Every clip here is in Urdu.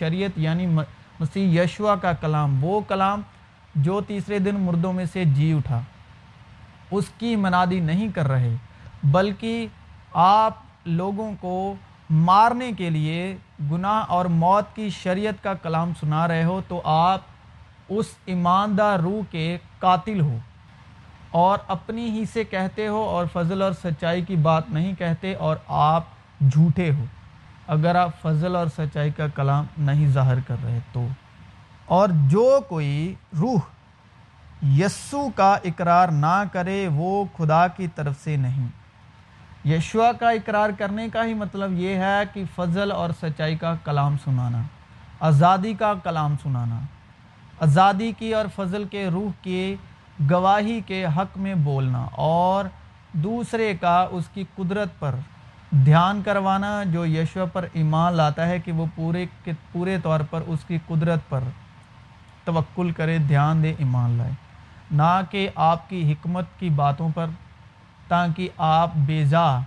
شریعت یعنی مسیح یشوا کا کلام، وہ کلام جو تیسرے دن مردوں میں سے جی اٹھا۔ اس کی منادی نہیں کر رہے، بلکہ آپ لوگوں کو مارنے کے لیے گناہ اور موت کی شریعت کا کلام سنا رہے ہو تو آپ اس ایماندار روح کے قاتل ہو۔ اور اپنی ہی سے کہتے ہو اور فضل اور سچائی کی بات نہیں کہتے اور آپ جھوٹے ہو۔ اگر آپ فضل اور سچائی کا کلام نہیں ظاہر کر رہے تو۔ اور جو کوئی روح یسو کا اقرار نہ کرے، وہ خدا کی طرف سے نہیں۔ یشوا کا اقرار کرنے کا ہی مطلب یہ ہے کہ فضل اور سچائی کا کلام سنانا، آزادی کا کلام سنانا۔ آزادی کی اور فضل کے روح کی گواہی کے حق میں بولنا اور دوسرے کا اس کی قدرت پر دھیان کروانا جو یشوا پر ایمان لاتا ہے کہ وہ پورے کے پورے طور پر اس کی قدرت پر توکل کرے، دھیان دے، ایمان لائے۔ نہ کہ آپ کی حکمت کی باتوں پر، تاکہ آپ بیزا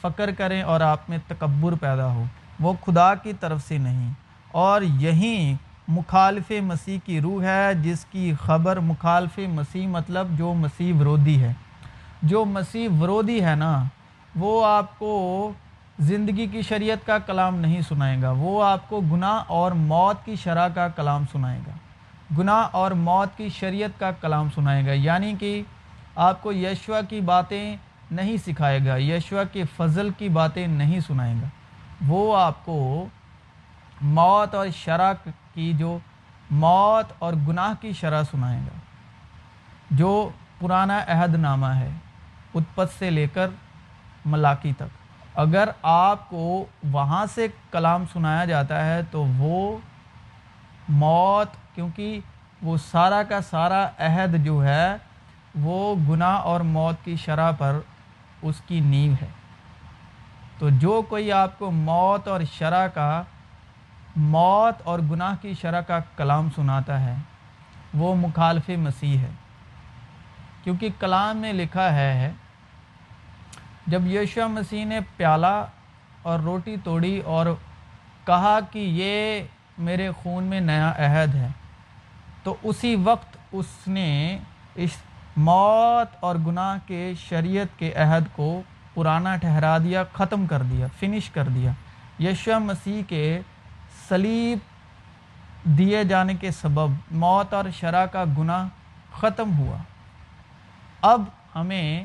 فکر کریں اور آپ میں تکبر پیدا ہو۔ وہ خدا کی طرف سے نہیں۔ اور یہی مخالف مسیح کی روح ہے، جس کی خبر مخالف مسیح مطلب جو مسیح ورودی ہے۔ جو مسیح ورودی ہے نا وہ آپ کو زندگی کی شریعت کا کلام نہیں سنائے گا، وہ آپ کو گناہ اور موت کی شرح کا کلام سنائے گا۔ گناہ اور موت کی شریعت کا کلام سنائے گا یعنی کہ آپ کو یشوا کی باتیں نہیں سکھائے گا یشوا کے فضل کی باتیں نہیں سنائے گا۔ وہ آپ کو موت اور شرح کی جو موت اور گناہ کی شرح سنائے گا۔ جو پرانا عہد نامہ ہے، اتپت سے لے کر ملاقی تک۔ اگر آپ کو وہاں سے کلام سنایا جاتا ہے تو وہ موت، کیونکہ وہ سارا کا سارا عہد جو ہے، وہ گناہ اور موت کی شرح پر اس کی نیو ہے۔ تو جو کوئی آپ کو موت اور شرح کا، موت اور گناہ کی شرح کا کلام سناتا ہے، وہ مخالف مسیح ہے۔ کیونکہ کلام میں لکھا ہے جب یشو مسیح نے پیالہ اور روٹی توڑی اور کہا کہ یہ میرے خون میں نیا عہد ہے، تو اسی وقت اس نے اس موت اور گناہ کے شریعت کے عہد کو پرانا ٹھہرا دیا، ختم کر دیا، فنش کر دیا۔ یشو مسیح کے سلیب دیے جانے کے سبب موت اور شرح کا گناہ ختم ہوا۔ اب ہمیں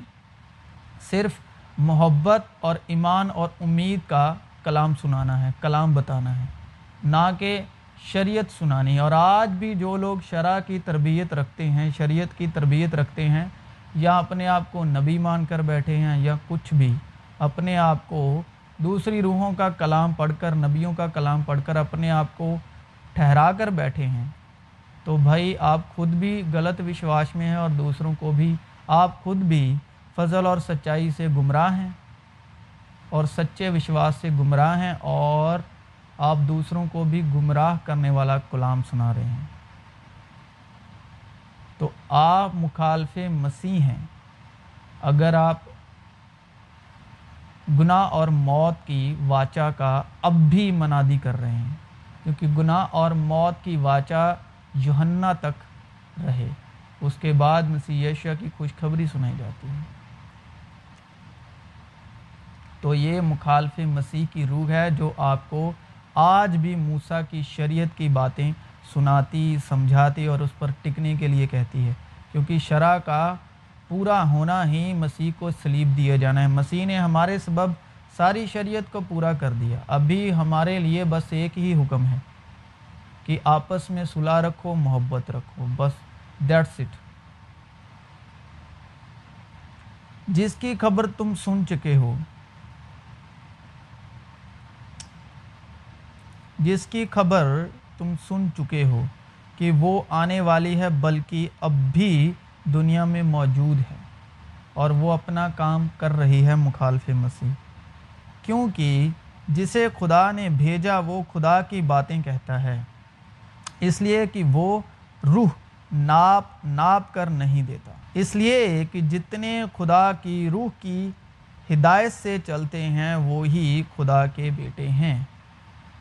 صرف محبت اور ایمان اور امید کا کلام سنانا ہے، کلام بتانا ہے۔ نہ کہ شریعت سنانی۔ اور آج بھی جو لوگ شرح کی تربیت رکھتے ہیں، شریعت کی تربیت رکھتے ہیں، یا اپنے آپ کو نبی مان کر بیٹھے ہیں، یا کچھ بھی، اپنے آپ کو دوسری روحوں کا کلام پڑھ کر، نبیوں کا کلام پڑھ کر اپنے آپ کو ٹھہرا کر بیٹھے ہیں، تو بھائی آپ خود بھی غلط وشواس میں ہیں اور دوسروں کو بھی، آپ خود بھی فضل اور سچائی سے گمراہ ہیں اور سچے وشواس سے گمراہ ہیں اور آپ دوسروں کو بھی گمراہ کرنے والا کلام سنا رہے ہیں۔ تو آپ مخالف مسیح ہیں۔ اگر آپ گناہ اور موت کی واچا کا اب بھی منادی کر رہے ہیں، کیونکہ گناہ اور موت کی واچا یوہنا تک رہے، اس کے بعد مسیح یشیا کی خوشخبری سنائی جاتی ہے۔ تو یہ مخالف مسیح کی روح ہے جو آپ کو آج بھی موسیٰ کی شریعت کی باتیں سناتی، سمجھاتی اور اس پر ٹکنے کے لیے کہتی ہے۔ کیونکہ شرع کا پورا ہونا ہی مسیح کو سلیب دیا جانا ہے۔ مسیح نے ہمارے سبب ساری شریعت کو پورا کر دیا۔ ابھی ہمارے لیے بس ایک ہی حکم ہے کہ آپس میں صلاح رکھو، محبت رکھو، بس دیٹس اٹ جس کی خبر تم سن چکے ہو جس کی خبر تم سن چکے ہو کہ وہ آنے والی ہے، بلکہ اب بھی دنیا میں موجود ہے اور وہ اپنا کام کر رہی ہے مخالف مسیح۔ کیونکہ جسے خدا نے بھیجا، وہ خدا کی باتیں کہتا ہے۔ اس لیے کہ وہ روح ناپ ناپ کر نہیں دیتا۔ اس لیے کہ جتنے خدا کی روح کی ہدایت سے چلتے ہیں وہی خدا کے بیٹے ہیں۔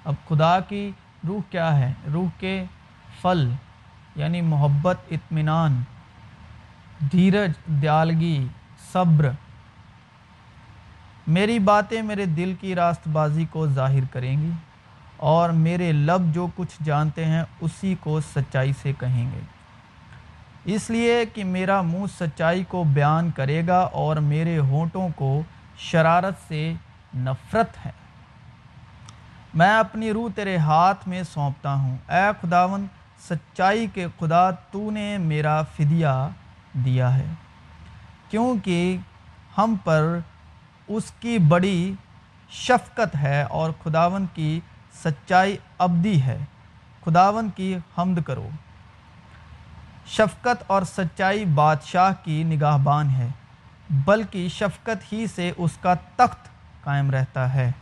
اب خدا کی روح کیا ہے؟ روح کے پھل یعنی محبت، اطمینان، دھیرج، دیالگی، صبر۔ میری باتیں میرے دل کی راست بازی کو ظاہر کریں گی اور میرے لب جو کچھ جانتے ہیں اسی کو سچائی سے کہیں گے۔ اس لیے کہ میرا منہ سچائی کو بیان کرے گا اور میرے ہونٹوں کو شرارت سے نفرت ہے۔ میں اپنی روح تیرے ہاتھ میں سونپتا ہوں۔ اے خداون سچائی کے خدا، تو نے میرا فدیہ دیا ہے۔ کیونکہ ہم پر اس کی بڑی شفقت ہے اور خداون کی سچائی ابدی ہے۔ خداون کی حمد کرو۔ شفقت اور سچائی بادشاہ کی نگاہ بان ہے، بلکہ شفقت ہی سے اس کا تخت قائم رہتا ہے۔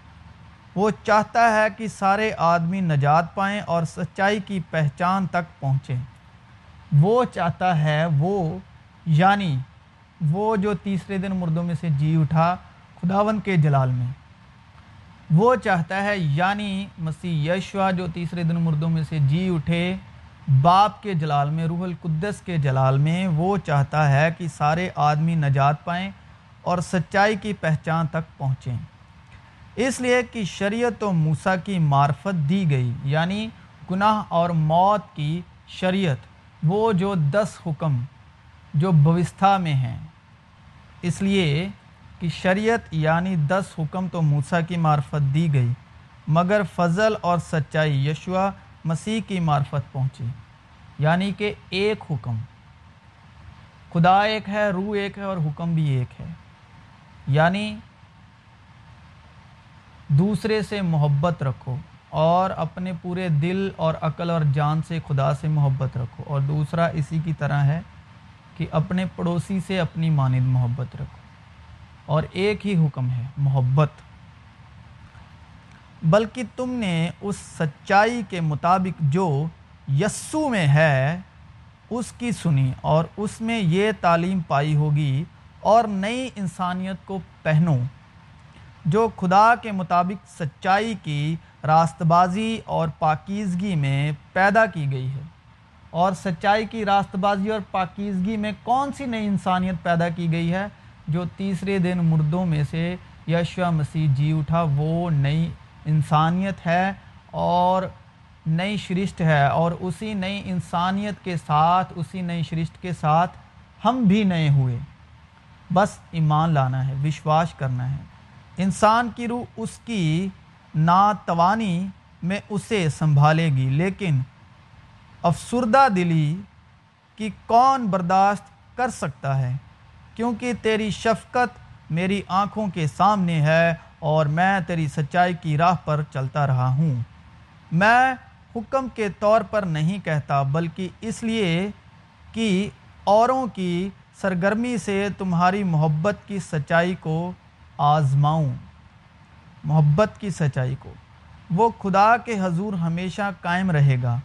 وہ چاہتا ہے کہ سارے آدمی نجات پائیں اور سچائی کی پہچان تک پہنچیں۔ وہ چاہتا ہے وہ یعنی وہ جو تیسرے دن مردوں میں سے جی اٹھا خداون کے جلال میں۔ وہ چاہتا ہے یعنی مسیح یشوا جو تیسرے دن مردوں میں سے جی اٹھے باپ کے جلال میں، روح القدس کے جلال میں، وہ چاہتا ہے کہ سارے آدمی نجات پائیں اور سچائی کی پہچان تک پہنچیں۔ اس لیے کہ شریعت و موسیٰ کی معرفت دی گئی یعنی گناہ اور موت کی شریعت، وہ جو دس حکم، جو بوستھا میں ہیں۔ اس لیے کہ شریعت یعنی دس حکم تو موسیٰ کی معرفت دی گئی، مگر فضل اور سچائی یشوا مسیح کی معرفت پہنچی۔ یعنی کہ ایک حکم۔ خدا ایک ہے، روح ایک ہے اور حکم بھی ایک ہے۔ یعنی دوسرے سے محبت رکھو اور اپنے پورے دل اور عقل اور جان سے خدا سے محبت رکھو۔ اور دوسرا اسی کی طرح ہے کہ اپنے پڑوسی سے اپنی مانند محبت رکھو۔ اور ایک ہی حکم ہے، محبت۔ بلکہ تم نے اس سچائی کے مطابق جو یسو میں ہے، اس کی سنی اور اس میں یہ تعلیم پائی ہوگی اور نئی انسانیت کو پہنو۔ جو خدا کے مطابق سچائی کی راست بازی اور پاکیزگی میں پیدا کی گئی ہے۔ اور سچائی کی راست بازی اور پاکیزگی میں کون سی نئی انسانیت پیدا کی گئی ہے؟ جو تیسرے دن مردوں میں سے یشوا مسیح جی اٹھا، وہ نئی انسانیت ہے اور نئی شرشت ہے اور اسی نئی انسانیت کے ساتھ، اسی نئی شرشت کے ساتھ ہم بھی نئے ہوئے۔ بس ایمان لانا ہے، وشواس کرنا ہے۔ انسان کی روح اس کی ناتوانی میں اسے سنبھالے گی، لیکن افسردہ دلی کی کون برداشت کر سکتا ہے؟ کیونکہ تیری شفقت میری آنکھوں کے سامنے ہے اور میں تیری سچائی کی راہ پر چلتا رہا ہوں۔ میں حکم کے طور پر نہیں کہتا، بلکہ اس لیے کہ اوروں کی سرگرمی سے تمہاری محبت کی سچائی کو آزماؤں، محبت کی سچائی کو۔ وہ خدا کے حضور ہمیشہ قائم رہے گا۔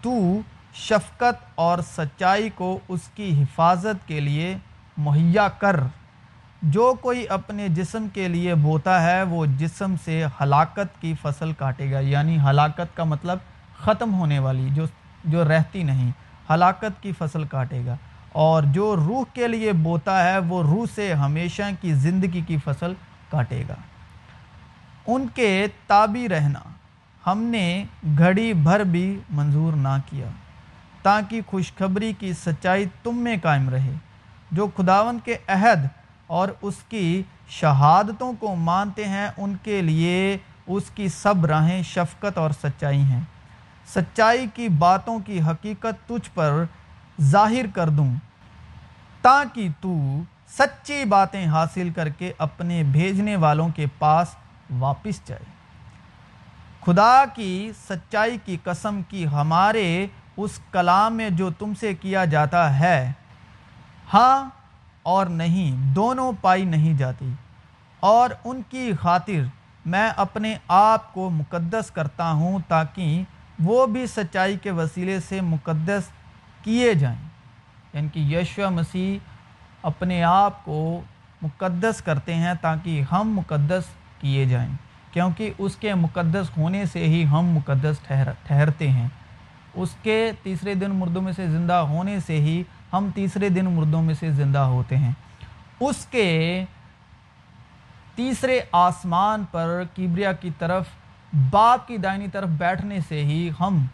تو شفقت اور سچائی کو اس کی حفاظت کے لیے مہیا کر۔ جو کوئی اپنے جسم کے لیے بوتا ہے، وہ جسم سے ہلاکت کی فصل کاٹے گا۔ یعنی ہلاکت کا مطلب ختم ہونے والی، جو جو رہتی نہیں، ہلاکت کی فصل کاٹے گا۔ اور جو روح کے لیے بوتا ہے، وہ روح سے ہمیشہ کی زندگی کی فصل کاٹے گا۔ ان کے تابی رہنا۔ ہم نے گھڑی بھر بھی منظور نہ کیا، تاکہ خوشخبری کی سچائی تم میں قائم رہے۔ جو خداون کے عہد اور اس کی شہادتوں کو مانتے ہیں، ان کے لیے اس کی سب راہیں شفقت اور سچائی ہیں۔ سچائی کی باتوں کی حقیقت تجھ پر ظاہر کر دوں، تاکہ تو سچی باتیں حاصل کر کے اپنے بھیجنے والوں کے پاس واپس جائے۔ خدا کی سچائی کی قسم کی ہمارے اس کلام میں جو تم سے کیا جاتا ہے ہاں اور نہیں، دونوں پائی نہیں جاتی۔ اور ان کی خاطر میں اپنے آپ کو مقدس کرتا ہوں، تاکہ وہ بھی سچائی کے وسیلے سے مقدس کیے جائیں۔ یعنی کہ یشو مسیح اپنے آپ کو مقدس کرتے ہیں تاکہ ہم مقدس کیے جائیں، کیونکہ اس کے مقدس ہونے سے ہی ہم مقدس ٹھہر، ٹھہرتے ہیں۔ اس کے تیسرے دن مردوں میں سے زندہ ہونے سے ہی ہم تیسرے دن مردوں میں سے زندہ ہوتے ہیں۔ اس کے تیسرے آسمان پر کیبریا کی طرف باپ کی دائنی طرف بیٹھنے سے ہی ہم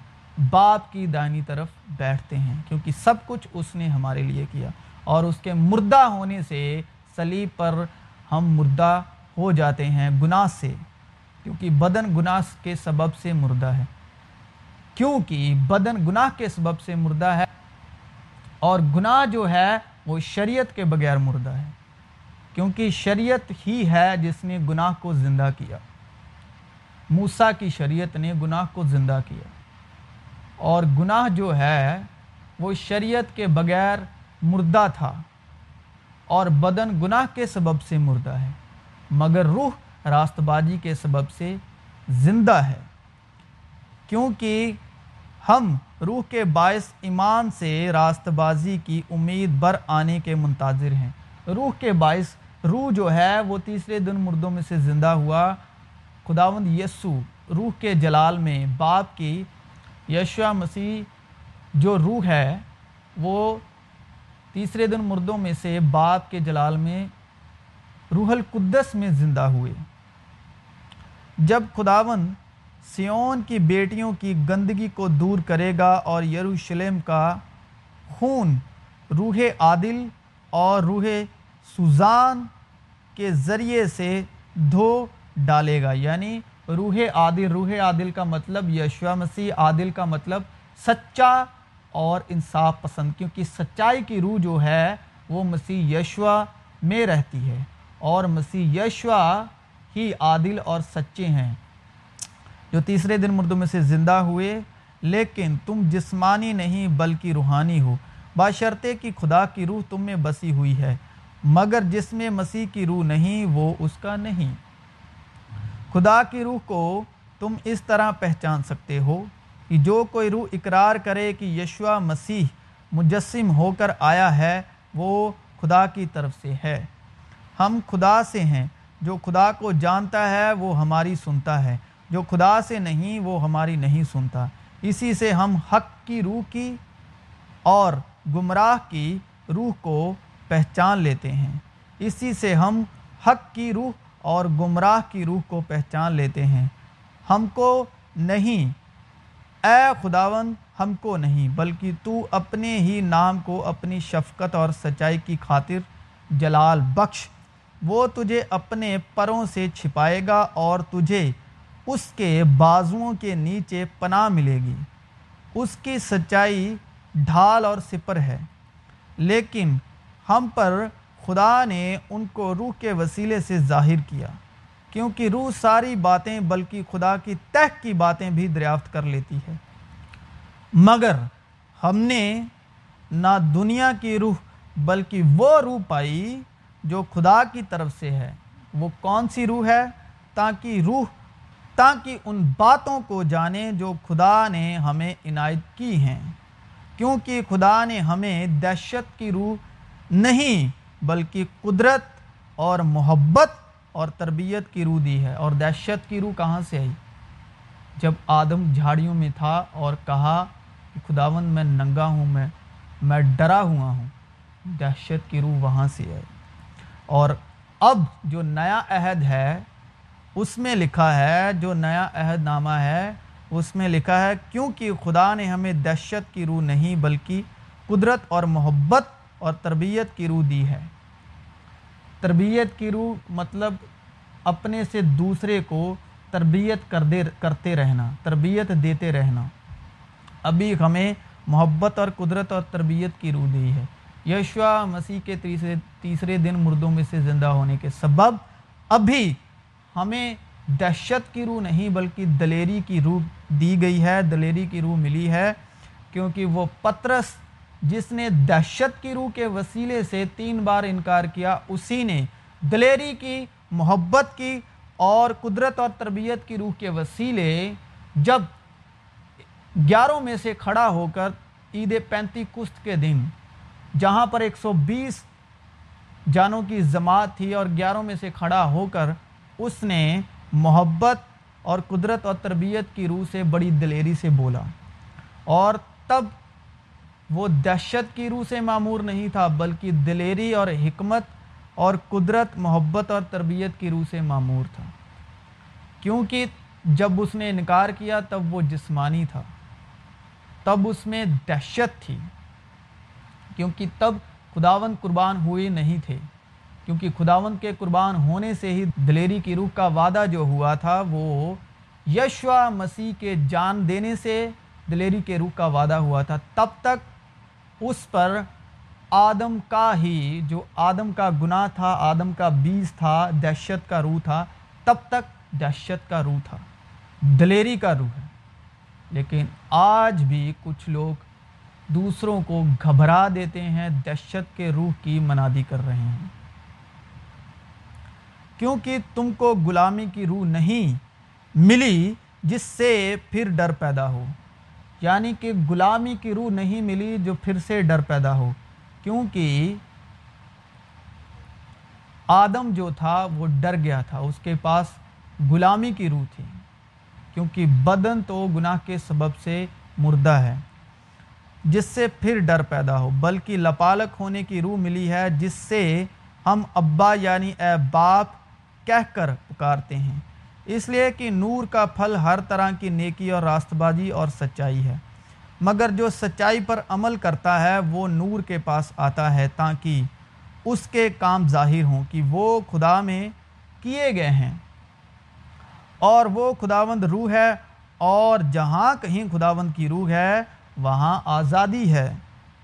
باپ کی دائنی طرف بیٹھتے ہیں، کیونکہ سب کچھ اس نے ہمارے لیے کیا۔ اور اس کے مردہ ہونے سے سلیب پر ہم مردہ ہو جاتے ہیں گناہ سے، کیونکہ بدن گناہ کے سبب سے مردہ ہے۔ کیونکہ بدن گناہ کے سبب سے مردہ ہے اور گناہ جو ہے وہ شریعت کے بغیر مردہ ہے۔ کیونکہ شریعت ہی ہے جس نے گناہ کو زندہ کیا۔ موسیٰ کی شریعت نے گناہ کو زندہ کیا۔ اور گناہ جو ہے، وہ شریعت کے بغیر مردہ تھا اور بدن گناہ کے سبب سے مردہ ہے، مگر روح راست بازی کے سبب سے زندہ ہے۔ کیونکہ ہم روح کے باعث ایمان سے راست بازی کی امید بر آنے کے منتظر ہیں۔ روح کے باعث، روح جو ہے، وہ تیسرے دن مردوں میں سے زندہ ہوا۔ خداوند یسو روح کے جلال میں باپ کی یشوا مسیح جو روح ہے، وہ تیسرے دن مردوں میں سے باپ کے جلال میں، روح القدس میں زندہ ہوئے۔ جب خداون سیون کی بیٹیوں کی گندگی کو دور کرے گا اور یروشلم کا خون روح عادل اور روح سوزان کے ذریعے سے دھو ڈالے گا یعنی روح عادل روح عادل کا مطلب یشوا مسیح، عادل کا مطلب سچا اور انصاف پسند، کیونکہ سچائی کی روح جو ہے وہ مسیح یشوا میں رہتی ہے اور مسیح یشوا ہی عادل اور سچے ہیں۔ جو تیسرے دن مردوں میں سے زندہ ہوئے، لیکن تم جسمانی نہیں بلکہ روحانی ہو۔ باشرتے کی خدا کی روح تم میں بسی ہوئی ہے، مگر جس میں مسیح کی روح نہیں، وہ اس کا نہیں۔ خدا کی روح کو تم اس طرح پہچان سکتے ہو کہ جو کوئی روح اقرار کرے کہ یشوا مسیح مجسم ہو کر آیا ہے، وہ خدا کی طرف سے ہے۔ ہم خدا سے ہیں، جو خدا کو جانتا ہے، وہ ہماری سنتا ہے۔ جو خدا سے نہیں، وہ ہماری نہیں سنتا۔ اسی سے ہم حق کی روح کی اور گمراہ کی روح کو پہچان لیتے ہیں۔ اسی سے ہم حق کی روح اور گمراہ کی روح کو پہچان لیتے ہیں۔ ہم کو نہیں۔ اے خداون ہم کو نہیں، بلکہ تو اپنے ہی نام کو اپنی شفقت اور سچائی کی خاطر جلال بخش۔ وہ تجھے اپنے پروں سے چھپائے گا اور تجھے اس کے بازوؤں کے نیچے پناہ ملے گی۔ اس کی سچائی ڈھال اور سپر ہے۔ لیکن ہم پر خدا نے ان کو روح کے وسیلے سے ظاہر کیا، کیونکہ روح ساری باتیں بلکہ خدا کی تہ کی باتیں بھی دریافت کر لیتی ہے۔ مگر ہم نے نہ دنیا کی روح بلکہ وہ روح پائی جو خدا کی طرف سے ہے۔ وہ کون سی روح ہے؟ تاکہ روح، تاکہ ان باتوں کو جانیں جو خدا نے ہمیں عنایت کی ہیں۔ کیونکہ خدا نے ہمیں دہشت کی روح نہیں بلکہ قدرت اور محبت اور تربیت کی روح دی ہے اور دہشت کی روح کہاں سے آئی؟ جب آدم جھاڑیوں میں تھا اور کہا کہ خداون میں ننگا ہوں، میں میں ڈرا ہوا ہوں، دہشت کی روح وہاں سے آئی۔ اور اب جو نیا عہد ہے، اس میں لکھا ہے، جو نیا عہد نامہ ہے، اس میں لکھا ہے، کیونکہ خدا نے ہمیں دہشت کی روح نہیں، بلکہ قدرت اور محبت اور تربیت کی روح دی ہے۔ تربیت کی روح مطلب اپنے سے دوسرے کو تربیت کر دے کرتے رہنا، تربیت دیتے رہنا۔ ابھی ہمیں محبت اور قدرت اور تربیت کی روح دی ہے۔ یشوا مسیح کے تیسرے تیسرے دن مردوں میں سے زندہ ہونے کے سبب ابھی ہمیں دہشت کی روح نہیں بلکہ دلیری کی روح دی گئی ہے، دلیری کی روح ملی ہے کیونکہ وہ پترس جس نے دہشت کی روح کے وسیلے سے تین بار انکار کیا، اسی نے دلیری کی، محبت کی اور قدرت اور تربیت کی روح کے وسیلے جب گیاروں میں سے کھڑا ہو کر عید پینتی کست کے دن، جہاں پر ایک سو بیس جانوں کی جماعت تھی اور گیاروں میں سے کھڑا ہو کر اس نے محبت اور قدرت اور تربیت کی روح سے بڑی دلیری سے بولا۔ اور تب وہ دہشت کی روح سے معمور نہیں تھا، بلکہ دلیری اور حکمت اور قدرت، محبت اور تربیت کی روح سے معمور تھا۔ کیونکہ جب اس نے انکار کیا تب وہ جسمانی تھا۔ تب اس میں دہشت تھی۔ کیونکہ تب خداون قربان ہوئے نہیں تھے۔ کیونکہ خداون کے قربان ہونے سے ہی دلیری کی روح کا وعدہ جو ہوا تھا، وہ یشوا مسیح کے جان دینے سے دلیری کے روح کا وعدہ ہوا تھا۔ تب تک اس پر آدم کا ہی جو آدم کا گناہ تھا، آدم کا بیج تھا، دہشت کا روح تھا، تب تک دہشت کا روح تھا، دلیری کا روح ہے۔ لیکن آج بھی کچھ لوگ دوسروں کو گھبرا دیتے ہیں، دہشت کے روح کی منادی کر رہے ہیں۔ کیونکہ تم کو غلامی کی روح نہیں ملی، جس سے پھر ڈر پیدا ہو۔ یعنی کہ غلامی کی روح نہیں ملی جو پھر سے ڈر پیدا ہو، کیونکہ آدم جو تھا وہ ڈر گیا تھا، اس کے پاس غلامی کی روح تھی، کیونکہ بدن تو گناہ کے سبب سے مردہ ہے، جس سے پھر ڈر پیدا ہو، بلکہ لپالک ہونے کی روح ملی ہے، جس سے ہم ابا یعنی اے باپ کہہ کر پکارتے ہیں۔ اس لیے کہ نور کا پھل ہر طرح کی نیکی اور راست بازی اور سچائی ہے۔ مگر جو سچائی پر عمل کرتا ہے، وہ نور کے پاس آتا ہے تاکہ اس کے کام ظاہر ہوں کہ وہ خدا میں کیے گئے ہیں۔ اور وہ خداوند روح ہے، اور جہاں کہیں خداوند کی روح ہے، وہاں آزادی ہے۔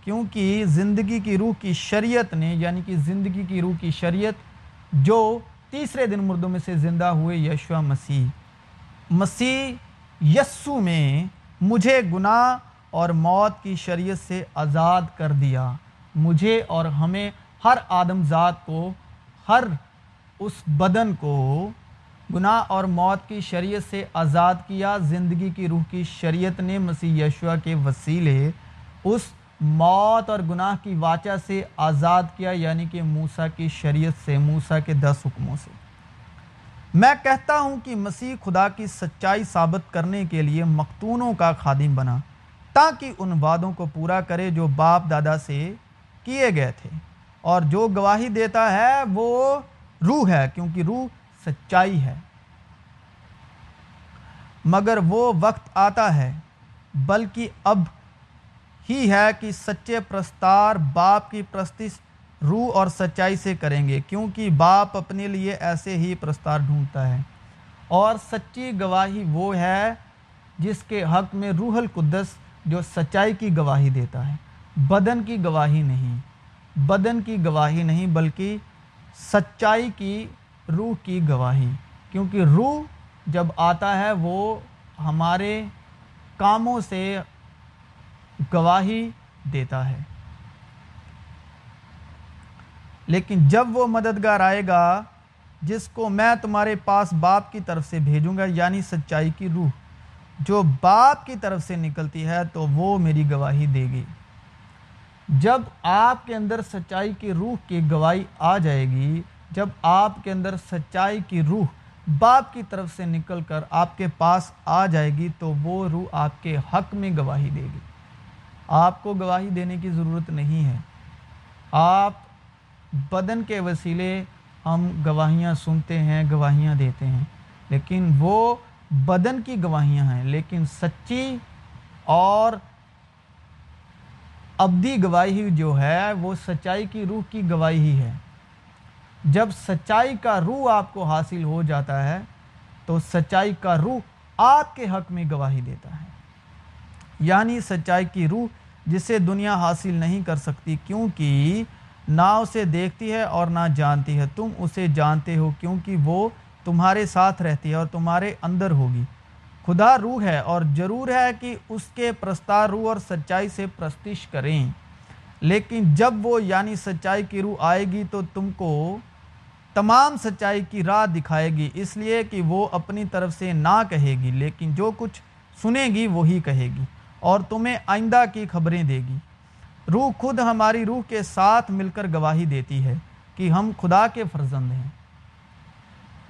کیونکہ زندگی کی روح کی شریعت نے یعنی کہ زندگی کی روح کی شریعت جو تیسرے دن مردوں میں سے زندہ ہوئے یشوا مسیح۔ مسیح یسو میں مجھے گناہ اور موت کی شریعت سے آزاد کر دیا۔ مجھے اور ہمیں ہر آدم ذات کو، ہر اس بدن کو گناہ اور موت کی شریعت سے آزاد کیا۔ زندگی کی روح کی شریعت نے مسیح یشوا کے وسیلے اس موت اور گناہ کی واچہ سے آزاد کیا یعنی کہ موسیٰ کی شریعت سے، موسیٰ کے دس حکموں سے۔ میں کہتا ہوں کہ مسیح خدا کی سچائی ثابت کرنے کے لیے مختونوں کا خادم بنا، تاکہ ان وعدوں کو پورا کرے جو باپ دادا سے کیے گئے تھے۔ اور جو گواہی دیتا ہے وہ روح ہے، کیونکہ روح سچائی ہے۔ مگر وہ وقت آتا ہے، بلکہ اب ہی ہے کہ سچے پرستار باپ کی پرستش روح اور سچائی سے کریں گے، کیونکہ باپ اپنے لیے ایسے ہی پرستار ڈھونڈتا ہے۔ اور سچی گواہی وہ ہے جس کے حق میں روح القدس جو سچائی کی گواہی دیتا ہے۔ بدن کی گواہی نہیں، بدن کی گواہی نہیں بلکہ سچائی کی روح کی گواہی۔ کیونکہ روح جب آتا ہے وہ ہمارے کاموں سے گواہی دیتا ہے۔ لیکن جب وہ مددگار آئے گا، جس کو میں تمہارے پاس باپ کی طرف سے بھیجوں گا یعنی سچائی کی روح، جو باپ کی طرف سے نکلتی ہے، تو وہ میری گواہی دے گی۔ جب آپ کے اندر سچائی کی روح کی گواہی آ جائے گی، جب آپ کے اندر سچائی کی روح باپ کی طرف سے نکل کر آپ کے پاس آ جائے گی، تو وہ روح آپ کے حق میں گواہی دے گی۔ آپ کو گواہی دینے کی ضرورت نہیں ہے۔ آپ بدن کے وسیلے ہم گواہیاں سنتے ہیں، گواہیاں دیتے ہیں۔ لیکن وہ بدن کی گواہیاں ہیں، لیکن سچی اور ابدی گواہی جو ہے، وہ سچائی کی روح کی گواہی ہی ہے۔ جب سچائی کا روح آپ کو حاصل ہو جاتا ہے، تو سچائی کا روح آپ کے حق میں گواہی دیتا ہے۔ یعنی سچائی کی روح جسے دنیا حاصل نہیں کر سکتی کیونکہ نہ اسے دیکھتی ہے اور نہ جانتی ہے۔ تم اسے جانتے ہو کیونکہ وہ تمہارے ساتھ رہتی ہے اور تمہارے اندر ہوگی۔ خدا روح ہے اور ضرور ہے کہ اس کے پرستار روح اور سچائی سے پرستش کریں۔ لیکن جب وہ یعنی سچائی کی روح آئے گی تو تم کو تمام سچائی کی راہ دکھائے گی، اس لیے کہ وہ اپنی طرف سے نہ کہے گی، لیکن جو کچھ سنے گی وہی کہے گی۔ اور تمہیں آئندہ کی خبریں دے گی۔ روح خود ہماری روح کے ساتھ مل کر گواہی دیتی ہے کہ ہم خدا کے فرزند ہیں۔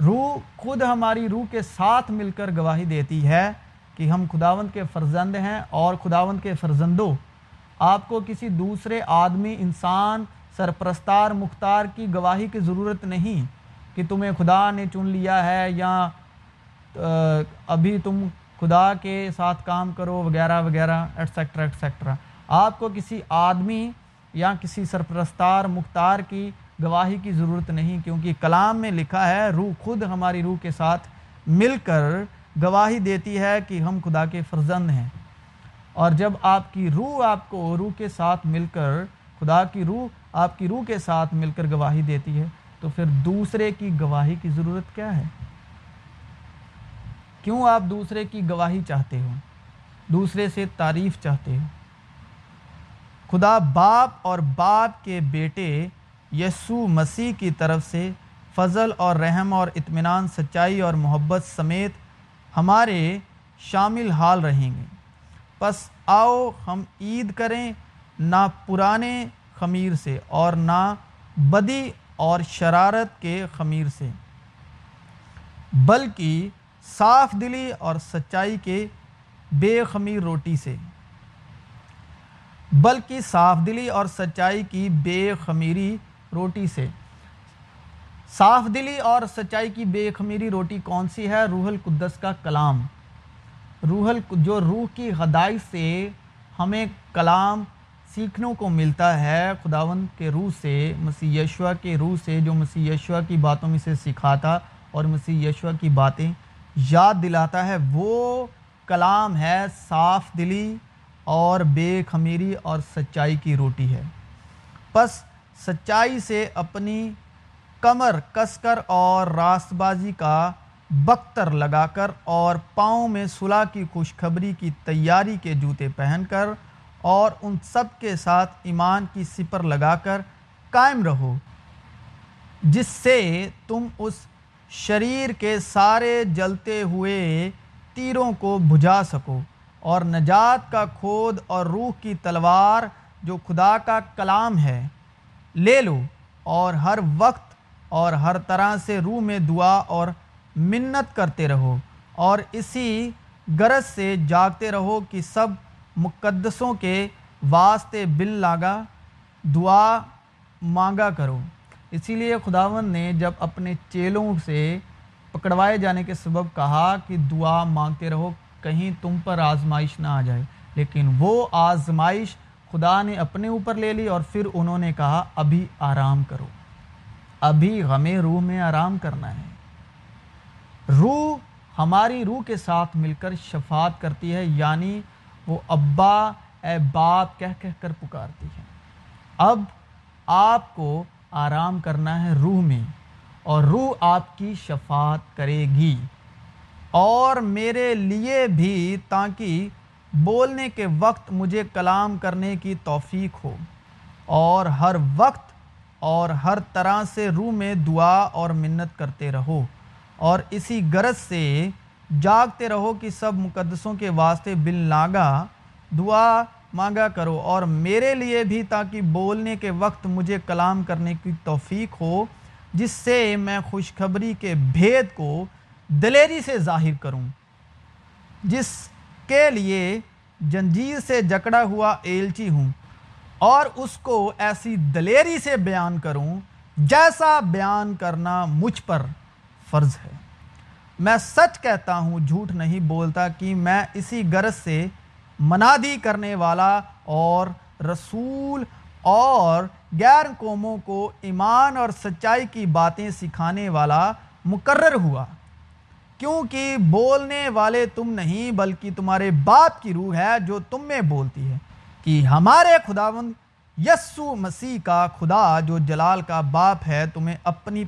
روح خود ہماری روح کے ساتھ مل کر گواہی دیتی ہے کہ ہم خداوند کے فرزند ہیں اور خداوند کے فرزندوں، آپ کو کسی دوسرے آدمی، انسان، سرپرستار، مختار کی گواہی کی ضرورت نہیں کہ تمہیں خدا نے چن لیا ہے یا ابھی تم خدا کے ساتھ کام کرو، وغیرہ وغیرہ ایٹسیکٹرا ایٹسیکٹرا آپ کو کسی آدمی یا کسی سرپرستار، مختار کی گواہی کی ضرورت نہیں، کیونکہ کلام میں لکھا ہے، روح خود ہماری روح کے ساتھ مل کر گواہی دیتی ہے کہ ہم خدا کے فرزند ہیں۔ اور جب آپ کی روح آپ کو، روح کے ساتھ مل کر، خدا کی روح آپ کی روح کے ساتھ مل کر گواہی دیتی ہے، تو پھر دوسرے کی گواہی کی ضرورت کیا ہے؟ کیوں آپ دوسرے کی گواہی چاہتے ہو؟ دوسرے سے تعریف چاہتے ہو؟ خدا باپ اور باپ کے بیٹے یسو مسیح کی طرف سے فضل اور رحم اور اطمینان، سچائی اور محبت سمیت ہمارے شامل حال رہیں گے۔ پس آؤ ہم عید کریں نہ پرانے خمیر سے اور نہ بدی اور شرارت کے خمیر سے، بلکہ صاف دلی اور سچائی کے بے خمیر روٹی سے۔ بلکہ صاف دلی اور سچائی کی بے خمیری روٹی سے۔ صاف دلی اور سچائی کی بے خمیری روٹی کون سی ہے؟ روح القدس کا کلام۔ روح جو روح کی غدائی سے ہمیں کلام سیکھنے کو ملتا ہے، خداوند کے روح سے، مسیح یشوا کے روح سے، جو مسیح یشوا کی باتوں میں سے سکھاتا اور مسیح یشوا کی باتیں یاد دلاتا ہے وہ کلام ہے صاف دلی اور بے خمیری اور سچائی کی روٹی ہے۔ پس سچائی سے اپنی کمر کس کر اور راست بازی کا بختر لگا کر اور پاؤں میں صلاح کی خوشخبری کی تیاری کے جوتے پہن کر اور ان سب کے ساتھ ایمان کی سپر لگا کر قائم رہو، جس سے تم اس شریر کے سارے جلتے ہوئے تیروں کو بجھا سکو اور نجات کا کھود اور روح کی تلوار جو خدا کا کلام ہے، لے لو اور ہر وقت اور ہر طرح سے روح میں دعا اور منت کرتے رہو اور اسی غرض سے جاگتے رہو کہ سب مقدسوں کے واسطے بل لاگا، دعا مانگا کرو۔ اسی لیے خداون نے جب اپنے چیلوں سے پکڑوائے جانے کے سبب کہا کہ دعا مانگتے رہو، کہیں تم پر آزمائش نہ آ جائے۔ لیکن وہ آزمائش خدا نے اپنے اوپر لے لی اور پھر انہوں نے کہا، ابھی آرام کرو۔ ابھی غم روح میں آرام کرنا ہے۔ روح ہماری روح کے ساتھ مل کر شفاعت کرتی ہے یعنی وہ ابا، اے باپ کہہ کہہ کر پکارتی ہے۔ اب آپ کو آرام کرنا ہے روح میں اور روح آپ کی شفاعت کرے گی۔ اور میرے لیے بھی تاکہ بولنے کے وقت مجھے کلام کرنے کی توفیق ہو۔ اور ہر وقت اور ہر طرح سے روح میں دعا اور منت کرتے رہو۔ اور اسی غرض سے جاگتے رہو کہ سب مقدسوں کے واسطے بل لاگا دعا مانگا کرو اور میرے لیے بھی تاکہ بولنے کے وقت مجھے کلام کرنے کی توفیق ہو، جس سے میں خوشخبری کے بھید کو دلیری سے ظاہر کروں۔ جس کے لیے جنجیر سے جکڑا ہوا ایلچی ہوں اور اس کو ایسی دلیری سے بیان کروں جیسا بیان کرنا مجھ پر فرض ہے۔ میں سچ کہتا ہوں، جھوٹ نہیں بولتا کہ میں اسی غرض سے منادی کرنے والا اور رسول اور غیر قوموں کو ایمان اور سچائی کی باتیں سکھانے والا مقرر ہوا۔ کیونکہ بولنے والے تم نہیں، بلکہ تمہارے باپ کی روح ہے جو تم میں بولتی ہے کہ ہمارے خداوند یسو مسیح کا خدا جو جلال کا باپ ہے، تمہیں اپنی